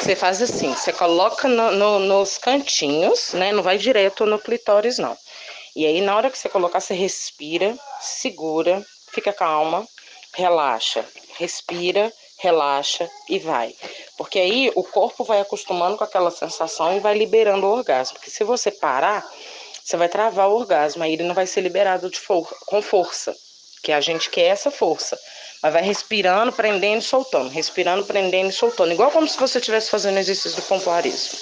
Você faz assim, você coloca no, no, nos cantinhos, né? Não vai direto no clitóris, não. E aí, na hora que você colocar, você respira, segura, fica calma, relaxa, respira, relaxa e vai. Porque aí o corpo vai acostumando com aquela sensação e vai liberando o orgasmo. Porque se você parar, você vai travar o orgasmo, aí ele não vai ser liberado for com força, que a gente quer essa força. Mas vai respirando, prendendo e soltando, respirando, prendendo e soltando, igual como se você estivesse fazendo exercício do pompoarismo.